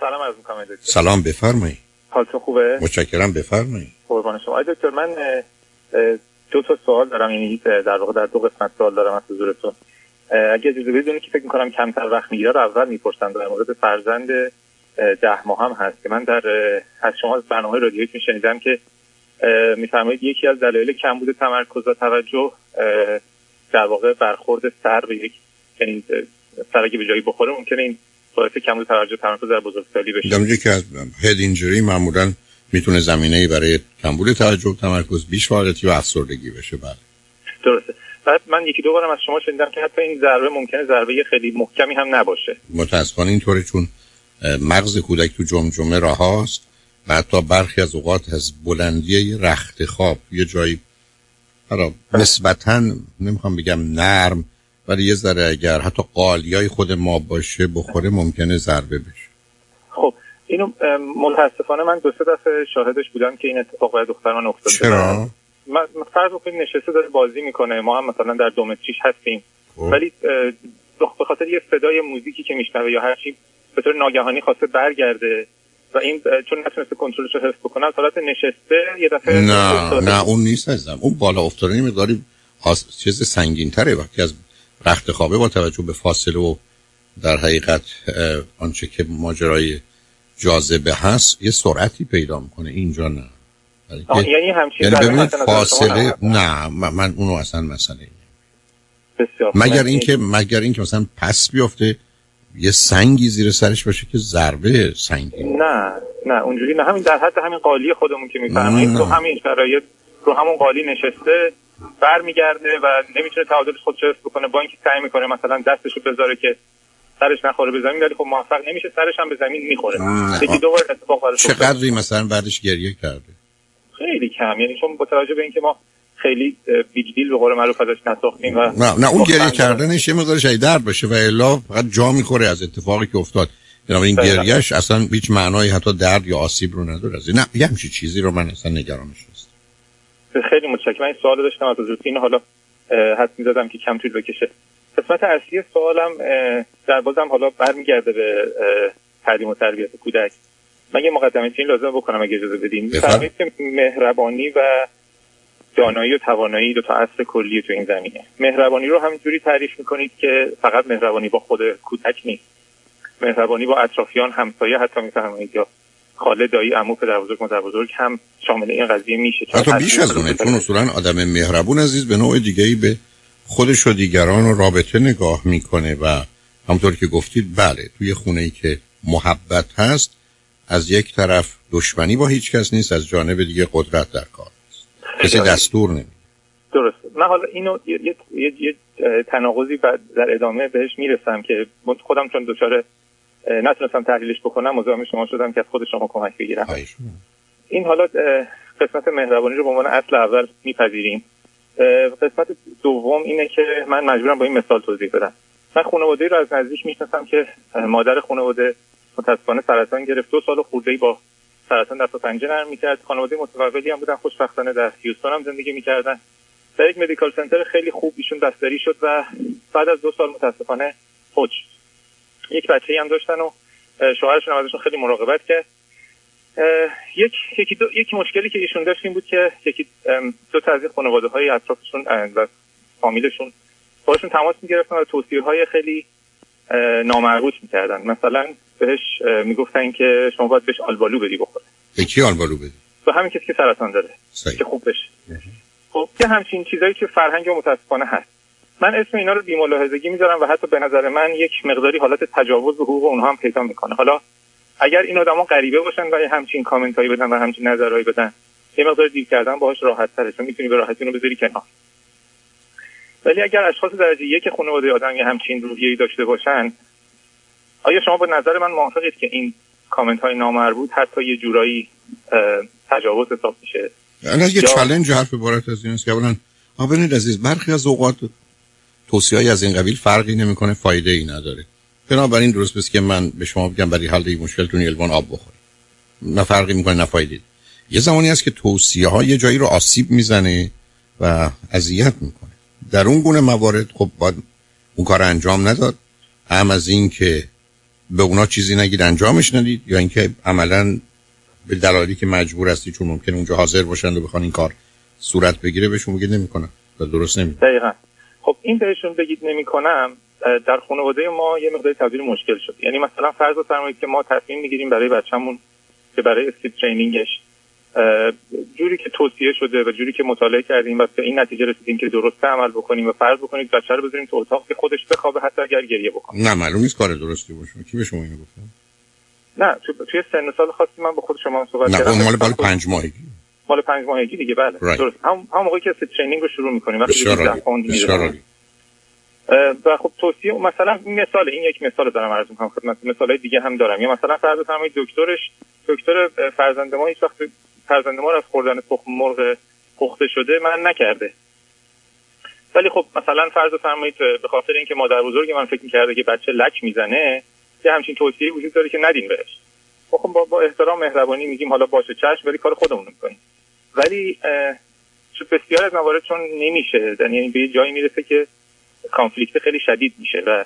سلام از می‌کنم سلام بفرمایید. حالتون خوبه؟ متشکرم بفرمایید. قربان شما. دکتر من دو تا سوال دارم یعنی در واقع در دو قسمت سوال دارم از حضورتون. اگه اجازه بدونی که فکر می‌کنم کمتر وقت می‌گیره رو اول می‌پرسن در مورد فرزند ده ماه هم هست که من در از شما از برنامه رادیویتون شنیدم که میفرمایید یکی از دلایل کمبود تمرکز و توجه در واقع برخورد سر به یک یعنی سر اگه به جایی بخوره ممکنه این باعث کمبود توجه تمرکز در بزرگسالی بشه. میگم که از هد اینجوری معمولا می‌تونه زمینه برای کمبود توجه تمرکز بیش وارد و افسردگی بشه. بله. درسته. بعد من یکی دو بارم از شما شنیدم که حتی این ضربه ممکنه ضربه خیلی محکمی هم نباشه. متاسفانه اینطوره چون مغز کودک تو جمجمه راه هست و حتی برخی از اوقات از بلندی رخت خواب یه جایی حالا نسبتا نمی‌خوام بگم نرم ولی یه ذره اگر حتی قالیای خود ما باشه بخوره ممکنه ضربه بشه. خب اینو متاسفانه من دو سه دفعه شاهدش بودم که این اتفاق برای دختر من افتاده. چرا؟ من فرض بکنید نشسته داره بازی می‌کنه. ما هم مثلا در دو متریش هستیم. خب. ولی به خاطر یه صدای موزیکی که میشنوه یا هر چی به طور ناگهانی خواسته برگرده. و این چون نتونسته کنترلش رو حفظ بکنه حالت نشسته یه دفعه نه نه اون نیست ازم اون بالا افتادن مقداری چیز سنگین تره وقتی از رخت خوابه با توجه به فاصله و در حقیقت آنچه که ماجرای جاذبه هست یه سرعتی پیدا می‌کنه. اینجا نه. یعنی همچین یعنی فاصله نه من اونو اصلا مسئله بسیار مگر اینکه مگر اینکه مثلا پس بیفته یه سنگی زیر سرش باشه که ضربه سنگی. نه نه اونجوری نه. همین در حد همین قالی خودمون که می‌فهمیم. تو همین شرایط رو همون قالی نشسته برمیگرده و نمی‌تونه تعادلش خودش حفظ بکنه. با اینکه سعی می‌کنه مثلا دستشو بذاره که سرش نخوره به زمین ولی خب موفق نمیشه. سرش هم به زمین می‌خوره. یکی دو بار اتفاق براش چقدری مثلا بعدش گریه کرده؟ خیلی کم. یعنی چون با توجه به اینکه ما خیلی big deal به قول معروف ازش نساختیم و نه نه اون گریه کردنش یه مقدار شاید درد باشه و الا فقط جا می‌خوره از اتفاقی که افتاد. بنابراین گریهش اصلا هیچ معنایی حتی درد یا آسیب رو نداره. نه یه همچین چیزی رو من اصلا نگرانش خیلی متشکرم. این سوال داشتم از حضرت این حالا حد می‌زدم که کم طول بکشه. قسمت اصلی سوالم در بازم حالا برمیگرده به تعلیم و تربیت کودک. من یه مقدمه این لازم بکنم اگه اجازه بدین. مهربانی و دانایی و توانایی دو تا اصل کلی تو این زمینه. مهربانی رو همینجوری تعریف می‌کنید که فقط مهربانی با خود کودک نیست. مهربانی با اطرافیان همسایه حتی می‌فهمید یا خاله دایی عمو پدر بزرگ مادر بزرگ هم شامل این قضیه میشه. حتی بیش از اونه چون اصولا آدم مهربون عزیز به نوع دیگه ای به خودش و دیگران و رابطه نگاه می‌کنه و همطور که گفتید بله توی خونه ای که محبت هست از یک طرف دشمنی با هیچ کس نیست از جانب دیگه قدرت در کار کسی دستور نمی درست من حالا اینو یه, یه،, یه،, یه تناقضی در ادامه بهش می‌رسم که خودم چون دچار نتونستم تحلیلش بکنم مزاحم شما شدم که از خود شما کمک بگیرم. این حالا قسمت مهربانی رو به عنوان اصل اول میپذیریم. قسمت دوم اینه که من مجبورم با این مثال توضیح بدم. من خانواده رو از نزدیک می‌شناسم که مادر خانواده متاسفانه سرطان گرفت. دو سال خورده با سرطان دست و پنجه نرم می‌کرد. خانواده متقابلی هم بودن خوشبختانه در هیوستون هم زندگی می‌کردن. در یک مدیکال سنتر خیلی خوب ایشون دستری شد و بعد از دو سال متاسفانه فوت یک بچه هم داشتن و شوهرشون هم ازشون خیلی مراقبت کرد. یک یکی دو یک مشکلی که ایشون داشت این بود که یکی دو تا از خانواده های اطرافشون و فامیلشون باشون تماس می‌گرفتن و توصیه های خیلی نامربوط می‌کردن. مثلا بهش می‌گفتن که شما باید بهش آلبالو بدی بخوره. به کی آلبالو بدی؟ به همین کسی که سرطان داره. که خوب بشه. خب که همچین چیزایی که فرهنگ متاسفانه هست. من اسم اینا رو بی‌ملاحظگی می‌ذارم و حتی به نظر من یک مقداری حالت تجاوز به حقوق اونها هم پیدا می‌کنه. حالا اگر این آدما غریبه باشن و همچین کامنت هایی بدن و همچین نظرهایی بدن یه مقدار دیل کردن باهاش راحت تره چون می‌تونی به راحتی رو بذاری کنار. ولی اگر اشخاص درجه یک خانواده آدمی همچین روحیه‌ای داشته باشن آیا شما به نظر من موافقید که این کامنت های نامربوط حتی یه جورایی تجاوز حساب میشه؟ الان یه چالش حرف عبارت از این است که اولا عزیز برخی از اوقات توصیه از این قبیل فرقی نمی‌کنه فایده ای نداره. بنابراین درست بس که من به شما بگم برای حل این مشکلتون یلوان آب بخورید. نه فرقی می‌کنه نه فایده یه زمانی هست که توصیه ها یه جایی رو آسیب می‌زنه و اذیت می‌کنه. در اون گونه موارد خب باید اون کار انجام نداد. هم از این که به اونا چیزی نگید انجامش ندید یا اینکه عملا به دلایلی که مجبور هستی چون ممکن اونجا حاضر باشند و بخوان این کار صورت بگیره بهشون بگید نمی‌کنم و درست نمی دقیقا. خب این بهشون بگید نمی‌کنم در خانواده ما یه مقدار تبدیل مشکل شد. یعنی مثلا فرض فرمایید که ما تصمیم می‌گیریم برای بچه‌مون که برای اسکیپ ترینینگش جوری که توصیه شده و جوری که مطالعه کردیم و به این نتیجه رسیدیم که درست عمل بکنیم و فرض بکنید بچه رو بذاریم تو اتاق که خودش بخوابه حتی اگر گریه بکنه. نه معلوم نیست کار درستی باشه. کی به شما اینو گفته نه تو توی سن سال خاصی من با خود شما صحبت کردم. نه مال بالا پنج ماهگی. مال پنج ماهگی دیگه بله. Right. درست. هم هم موقعی که ترینینگ رو شروع می‌کنیم وقتی و خب توصیه مثلا مثال این یک مثال دارم عرض می‌کنم خدمت مثالای دیگه هم دارم. یا مثلا فرض فرمایید دکترش دکتر فرزند ما هیچ وقت فرزند ما رو از خوردن تخم مرغ پخته شده من نکرده. ولی خب مثلا فرض فرمایید به خاطر اینکه مادر بزرگ من فکر می‌کرده که بچه لک می‌زنه یه همچین توصیه وجود داره که ندین بهش. خب با, با احترام مهربانی میگیم حالا باشه چشم ولی کار خودمون می‌کنیم. ولی بسیار از موارد چون نمیشه یعنی به یه جایی می‌رسه که کانفلیکت خیلی شدید میشه و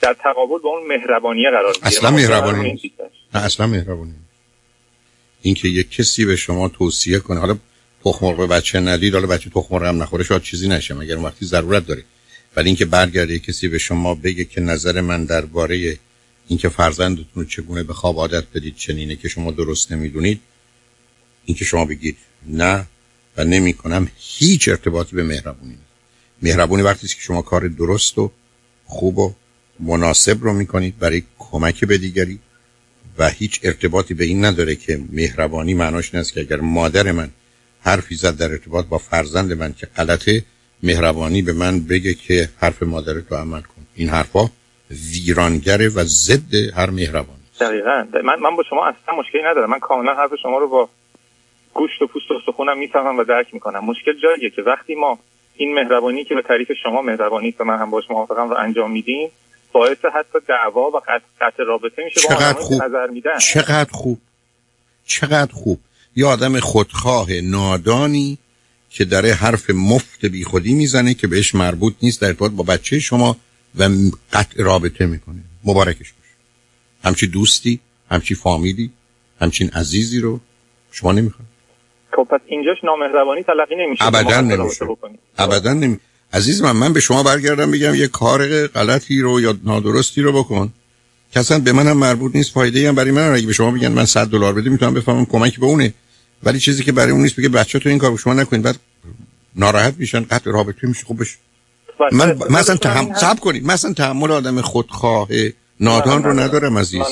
در تقابل با اون مهربانی قرار می‌گیره. اصلا مهربانی نه اصلا مهربانی اینکه یک کسی به شما توصیه کنه حالا تخم مرغ بچه ندید حالا بچه تخم مرغ هم نخوره شاید چیزی نشه مگر اون وقتی ضرورت داره. ولی اینکه برگرده کسی به شما بگه که نظر من درباره اینکه فرزندتون رو چگونه به خواب عادت بدید چنینه که شما درست نمی‌دونید اینکه شما بگید نه و نمی‌کنم هیچ ارتباطی به مهربونی نیست. مهربونی وقتی که شما کار درست و خوب و مناسب رو می‌کنید برای کمک به دیگری و هیچ ارتباطی به این نداره که مهربانی معناش نیست که اگر مادر من حرفی زد در ارتباط با فرزند من که غلطه مهربانی به من بگه که حرف مادر تو عمل کن. این حرفا ویرانگره و ضد هر مهربانی دقیقا. من, من با شما اصلا مشکلی ندارم. من کاملا حرف شما رو با گوشت و پوست و استخونم می‌فهمم و درک می‌کنم. مشکل جاییه که وقتی ما این مهربانی که به تعریف شما مهربانی و من هم باش موافقم و انجام میدیم باعث حتی دعوا و قطع رابطه میشه چقدر خوب. نظر میدن. چقدر خوب. چقدر خوب. یه آدم خودخواه نادانی که داره حرف مفت بیخودی می‌زنه که بهش مربوط نیست در ارتباط با بچه شما و قطع رابطه می‌کنه. مبارکش باشه. همچی دوستی همچی فامیلی همچین عزیزی رو شما نمی‌خواد. خب پس اینجاش نامهربانی تلقی نمیشه. ابدا نمیشه. ابدا نمی عزیز من من به شما برگردم بگم یه کار غلطی رو یا نادرستی رو بکن. که اصلا به منم مربوط نیست فایده هم برای من اگه به شما بگن من 100 دلار بده می‌تونم بفهمم کمک به اونه. ولی چیزی که برای اون نیست بگه بچه تو این کارو شما نکنید. بعد ناراحت میشن قطع رابطه میشه. خوبش من مثلا تحمل صبر کنید. مثلا تحمل آدم خودخواه نادان رو ندارم. عزیز.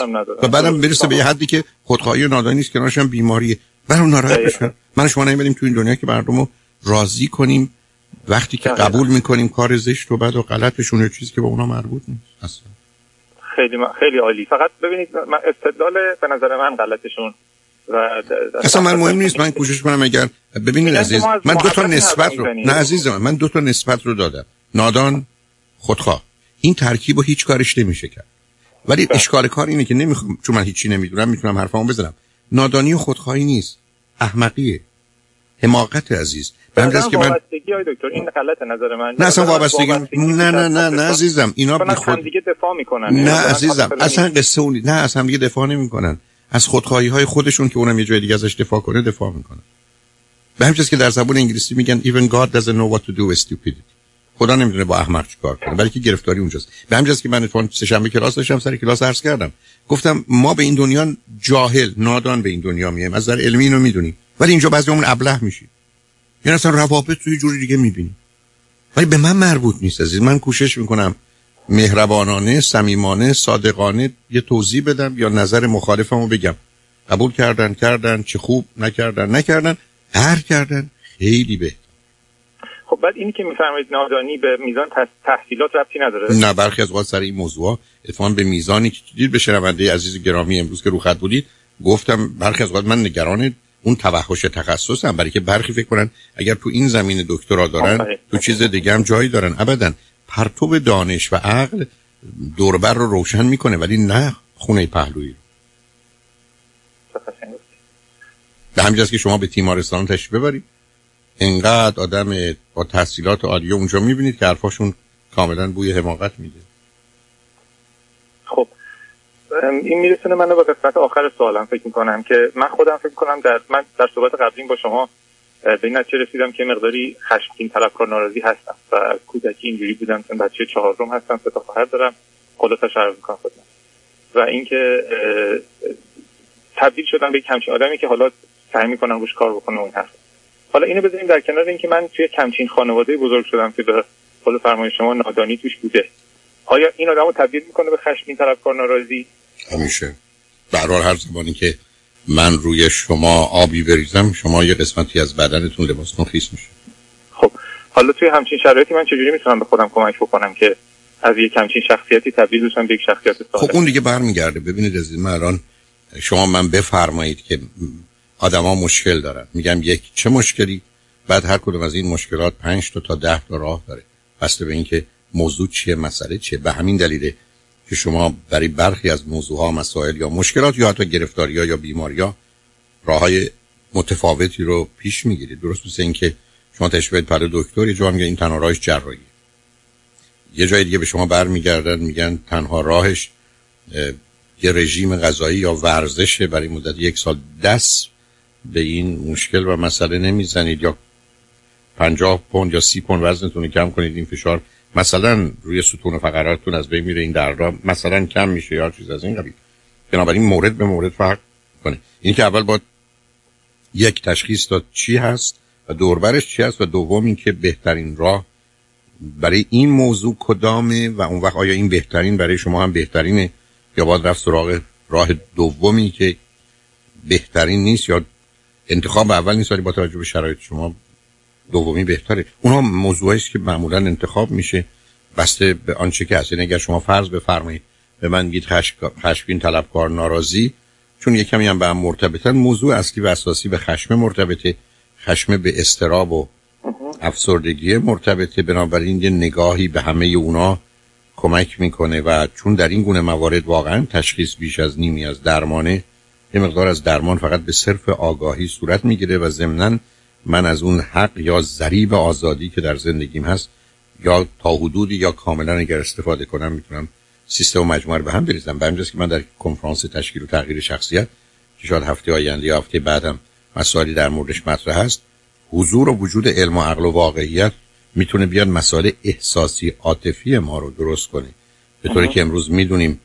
و بعدم برسه به یه حدی که خودخواهی نادانی نیست که هم بیماریه برای ناراحت بشن من شما نمیدیم تو این دنیا که مردم رو راضی کنیم وقتی که قبول می‌کنیم کار زشت و بد و غلطشون یه چیزی که با اونا مربوط نیست. اصلا. خیلی خیلی عالی. فقط ببینید من استدلال به نظر من غلطشون و اصلا من مهم نیست. من کوشش کنم اگر ببینید عزیز من دو تا نسبت رو نه عزیز من من دو تا نسبت رو دادم. نادان خودخواه. این ترکیب رو هیچ کارش نمیشه کرد. ولی بله. اشکال کار اینه که نمی‌خوام چون من هیچی نمی‌دونم می‌تونم حرفامو بزنم. نادانی و خودخواهی نیست. احمقیه. حماقت عزیز. به همین که من دکتر این غلط نظر من. نه اصلا وابستگی نه نه نه نه عزیزم اینا بی خود دیگه دفاع می‌کنن. نه عزیزم اصلا قصه اون نه اصلا دیگه دفاع نمی‌کنن. از خودخواهی های خودشون که اونم یه جای دیگه ازش دفاع کنه دفاع می‌کنن. به همین که در زبان انگلیسی میگن even God doesn't know what to do with stupidity. خدا نمی‌دونه با احمق چیکار کنه بلکه گرفتاری اونجاست. به همین که من اتفاقا سه شنبه کلاس داشتم سر کلاس عرض کردم. گفتم ما به این دنیا جاهل نادان به این دنیا میایم از نظر علمی اینو می‌دونیم. ولی اینجا بعضیمون ابله میشیم. یعنی اصلا روابط توی جوری دیگه می‌بینیم. ولی به من مربوط نیست عزیز. من کوشش می‌کنم مهربانانه صمیمانه صادقانه یه توضیح بدم یا نظر مخالفمو بگم. قبول کردن کردن چه خوب نکردن نکردن هر کردن خیلی بهتر. خب بعد اینی که میفرمایید نادانی به میزان تحصیلات ربطی نداره. نه برخی از وقت سر این موضوع اتفاقا به میزانی که دید به شنونده عزیز گرامی امروز که رو خط بودید گفتم برخی از وقت من نگران اون توحش تخصصم برای که برخی فکر کنن اگر تو این زمین دکترا دارن تو چیز دیگه هم جایی دارن. ابدا پرتو دانش و عقل دوربر رو روشن می‌کنه ولی نه خونه پهلویی به همینجاست که شما به تیمارستان تشریف ببرید. انقدر آدم با تحصیلات عالیه اونجا می‌بینید که حرفاشون کاملا بوی حماقت میده. خب این میرسونه منو به قسمت آخر سوالم. فکر می‌کنم که من خودم فکر کنم در من در صحبت قبلی با شما به این نتیجه رسیدم که مقداری خشمگین طلبکار ناراضی هستم و کودکی اینجوری بودم که بچه چهارم هستم سه تا خواهر دارم. خلاصش عرض می‌کنم خودم. و اینکه تبدیل شدم به کمچین آدمی که حالا سعی می‌کنم روش کار بکنم اون هست حالا اینو بذاریم در کنار اینکه من توی کمچین خانواده بزرگ شدم که به قول فرمای شما نادانی توش بوده. آیا این آدمو تبدیل می‌کنه به خشمگین طلبکار ناراضی؟ همیشه. به هر زمانی که من روی شما آبی بریزم شما یه قسمتی از بدنتون لباستون خیس میشه. خب حالا توی همچین شرایطی من چجوری می‌تونم به خودم کمک بکنم که از یک همچین شخصیتی تبدیل بشم به یک شخصیت سالم؟ خب اون دیگه برمیگرده. ببینید عزیز من الان شما من بفرمایید که آدما مشکل دارن. میگم یک چه مشکلی؟ بعد هر کدوم از این مشکلات پنج تا تا ده تا راه داره. بسته به اینکه موضوع چیه مسئله چیه؟ به همین دلیله که شما برای برخی از موضوع ها مسائل یا مشکلات یا حتی گرفتاری ها یا بیماری ها راه های متفاوتی رو پیش می‌گیرید. درست مثل اینکه شما تشبیه پر دکتر یه این تنها راهش جراحی یه جای دیگه به شما برمیگردن میگن تنها راهش یه رژیم غذایی یا ورزشه برای مدت یک سال. دست به این مشکل و مسئله نمی‌زنید. یا پنجاه پوند یا سی پوند وزنتون رو کم کنید این فشار مثلا روی ستون فقراتتون از بین میره این دردا مثلا کم میشه یا چیز از این قبیل. بنابراین مورد به مورد فرق کنه. این که اول با یک تشخیص داد چی هست و دوربرش چی هست و دوم این که بهترین راه برای این موضوع کدامه و اون وقت آیا این بهترین برای شما هم بهترینه یا باید رفت سراغ راه دومی که بهترین نیست یا انتخاب اول نیست ولی با توجه به شرایط شما دومی بهتره. اونها موضوعی است که معمولا انتخاب میشه بسته به آنچه که هست. یعنی اگر شما فرض بفرمایید به من گید خشمگین طلبکار ناراضی چون یه کمی هم به هم مرتبطن موضوع اصلی و اساسی به خشم مرتبطه. خشم به استراب و افسردگی مرتبطه. بنابراین یه نگاهی به همه اونا کمک می‌کنه و چون در این گونه موارد واقعا تشخیص بیش از نیمی از درمانه یه مقدار از درمان فقط به صرف آگاهی صورت می‌گیره و ضمناً من از اون حق یا ذریب آزادی که در زندگیم هست یا تا حدودی یا کاملا اگر استفاده کنم می‌تونم سیستم و مجموعه رو به هم بریزم. به که من در کنفرانس تشکیل و تغییر شخصیت که شاید هفته آینده یا هفته بعدم مسائلی در موردش مطرح هست حضور و وجود علم و عقل و واقعیت می‌تونه بیاد مسائل احساسی عاطفی ما رو درست کنه. به طوری که امروز می‌دونیم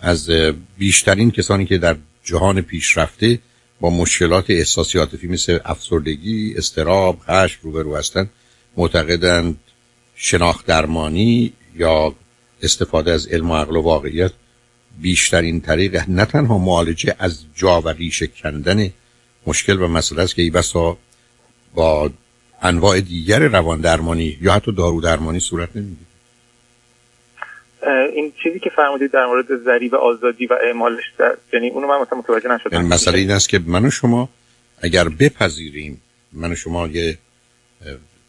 از بیشترین کسانی که در جهان پیشرفته با مشکلات احساسی عاطفی مثل افسردگی، استراب، خشم روبرو هستند معتقدند شناخت درمانی یا استفاده از علم و عقل و واقعیت بیشترین طریق نه تنها معالجه از جا و ریش کندن مشکل و مسئله است که ای بسا با انواع دیگر روان درمانی یا حتی دارو درمانی صورت نمی‌گیره. این چیزی که فرمودید در مورد ذریب آزادی و اعمالش یعنی اونو من مثلا متوجه نشدم. یعنی مسئله این است که من و شما اگر بپذیریم من و شما یه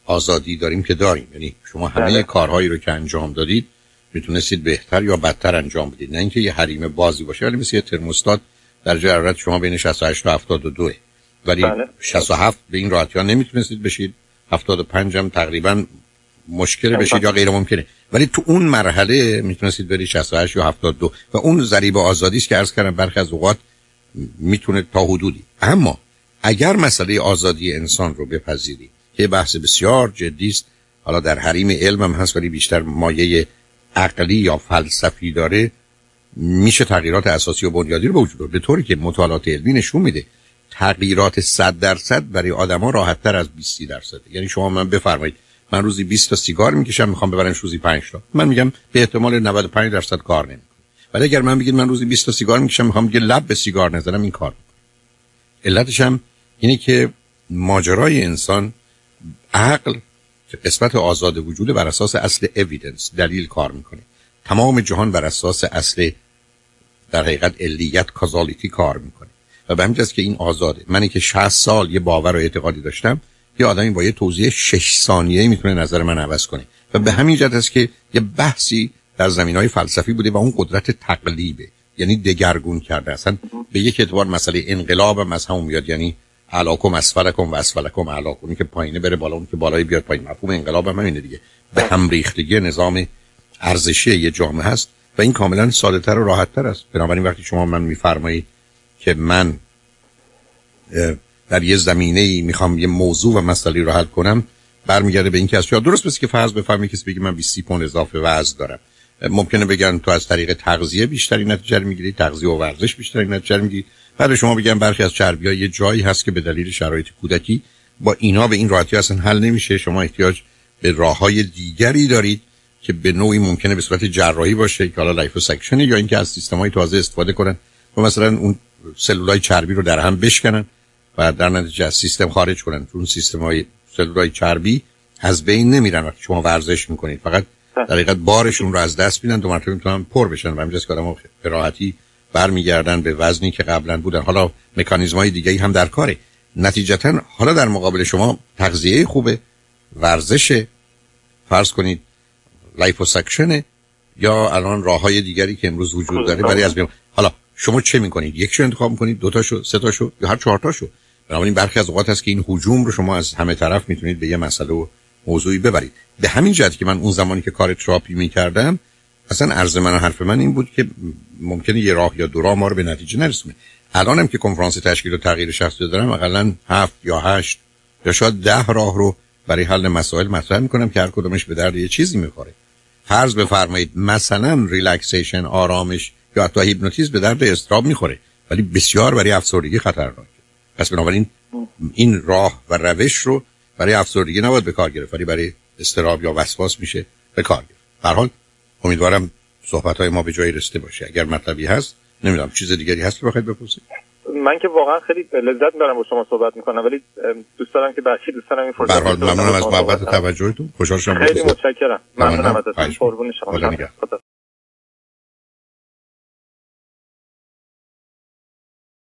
آزادی داریم که داریم. یعنی شما همه بله. کارهایی رو که انجام دادید می‌تونستید بهتر یا بدتر انجام بدید. نه اینکه یه حریم بازی باشه ولی مثل یه ترموستات در حرارت شما بین 68 و 72 ولی بله. 67 به این راحتی ها نمی‌تونستید بشید. 75 هم تقریبا مشکل بشید یا غیر ممکنه ولی تو اون مرحله می‌تونستید بری 68 یا 72 و اون ذریب آزادی است که عرض کردم برخی از اوقات می‌تونه تا حدودی. اما اگر مسئله آزادی انسان رو بپذیری که بحث بسیار جدی است حالا در حریم علم هم هست ولی بیشتر مایه عقلی یا فلسفی داره میشه تغییرات اساسی و بنیادی رو به وجود به طوری که مطالعات علمی نشون میده تغییرات 100 درصد برای آدما راحت تر از 20 درصد یعنی شما من بفرمایید من روزی 20 تا سیگار می‌کشم می‌خوام ببرم روزی 5 تا. من میگم به احتمال 95 درصد کار نمی‌کنه. ولی اگر من بگید من روزی 20 تا سیگار می‌کشم می‌خوام یه لب به سیگار نزنم این کار علتش هم اینه که ماجرای انسان عقل قسمت آزاد وجود بر اساس اصل اویدنس دلیل کار می‌کنه. تمام جهان بر اساس اصل در حقیقت علیت کازالیتی کار می‌کنه. و به همین که این آزاده. منی که 60 سال یه باور و اعتقادی داشتم یه آدمی با یه توضیح شش ثانیه می‌تونه نظر من عوض کنه. و به همین جهت است که یه بحثی در زمین های فلسفی بوده و اون قدرت تقلیبه. یعنی دگرگون کرده. اصلا به یک اعتبار مسئله انقلاب هم از همون میاد. یعنی علاکم اسفلکم و اسفلکم علاکم. که پایینه بره بالا اون که بالای بیاد پایین. مفهوم انقلاب هم همینه دیگه. به هم ریختگی نظام ارزشی یه جامعه هست و این کاملا ساده تر و راحت تر است. بنابراین وقتی شما من میفرمایید که من در یه زمینه ای می‌خوام یه موضوع و مسئله رو حل کنم برمیگرده به اینکه از درست بس که فرض بفرمایید کسی بگه من 20 پوند اضافه وزن دارم. ممکنه بگن تو از طریق تغذیه بیشتری نتیجه می‌گیری تغذیه و ورزش بیشتری نتیجه می‌گیری. بعد شما بگن برخی از چربی ها یه جایی هست که به دلیل شرایط کودکی با اینا به این راحتی اصلا حل نمیشه. شما احتیاج به راه های دیگری دارید که به نوعی ممکنه به صورت جراحی باشه که حالا liposuction یا اینکه از سیستم های تازه استفاده کنن و مثلا اون سلولای چربی رو در هم بشکنن. و در نتیجه از سیستم خارج کنن. اون سیستم های سلولای چربی از بین نمیرن وقتی شما ورزش می‌کنید. فقط در حقیقت بارشون رو از دست میدن دو مرتبه می‌تونن پر بشن و همینجاست که آدم به راحتی برمیگردن به وزنی که قبلا بودن. حالا مکانیزم های دیگه هم در کاره. نتیجتا حالا در مقابل شما تغذیه خوبه ورزش فرض کنید liposuction یا الان راه های دیگری که امروز وجود داره. برای از بین. حالا شما چه می‌کنید؟ یکی شو انتخاب می‌کنید دو تاشو سه تاشو یا هر چهار تاشو. بنابراین برخی از اوقات هست که این هجوم رو شما از همه طرف می‌تونید به یه مسئله و موضوعی ببرید. به همین جهت که من اون زمانی که کار تراپی می‌کردم اصلا عرض من و حرف من این بود که ممکنه یه راه یا دو راه ما رو به نتیجه نرسونه. الانم که کنفرانس تشکیل و تغییر شخصیت دارم اقلا هفت یا هشت یا شاید ده راه رو برای حل مسائل مطرح می‌کنم که هر کدومش به درد یه چیزی می‌خوره. فرض بفرمایید مثلا relaxation آرامش یا حتی هیپنوتیزم به درد اضطراب می‌خوره ولی بسیار برای افسردگی خطرناکه پس بنابراین این راه و روش رو برای افسردگی نباید به کار گرفت ولی برای استراب یا وسواس میشه به کار گرفت. حال امیدوارم صحبت های ما به جایی رسیده باشه. اگر مطلبی هست نمی‌دونم چیز دیگری هست که بخواید بپرسید؟ من که واقعا خیلی لذت دارم با شما صحبت می‌کنم ولی دوست دارم که بخشی دوست دارم این فرصت ممنونم از محبت توجهتون. خوشحال شدم خیلی متشکرم. ممنونم. ازتون. قربون شما.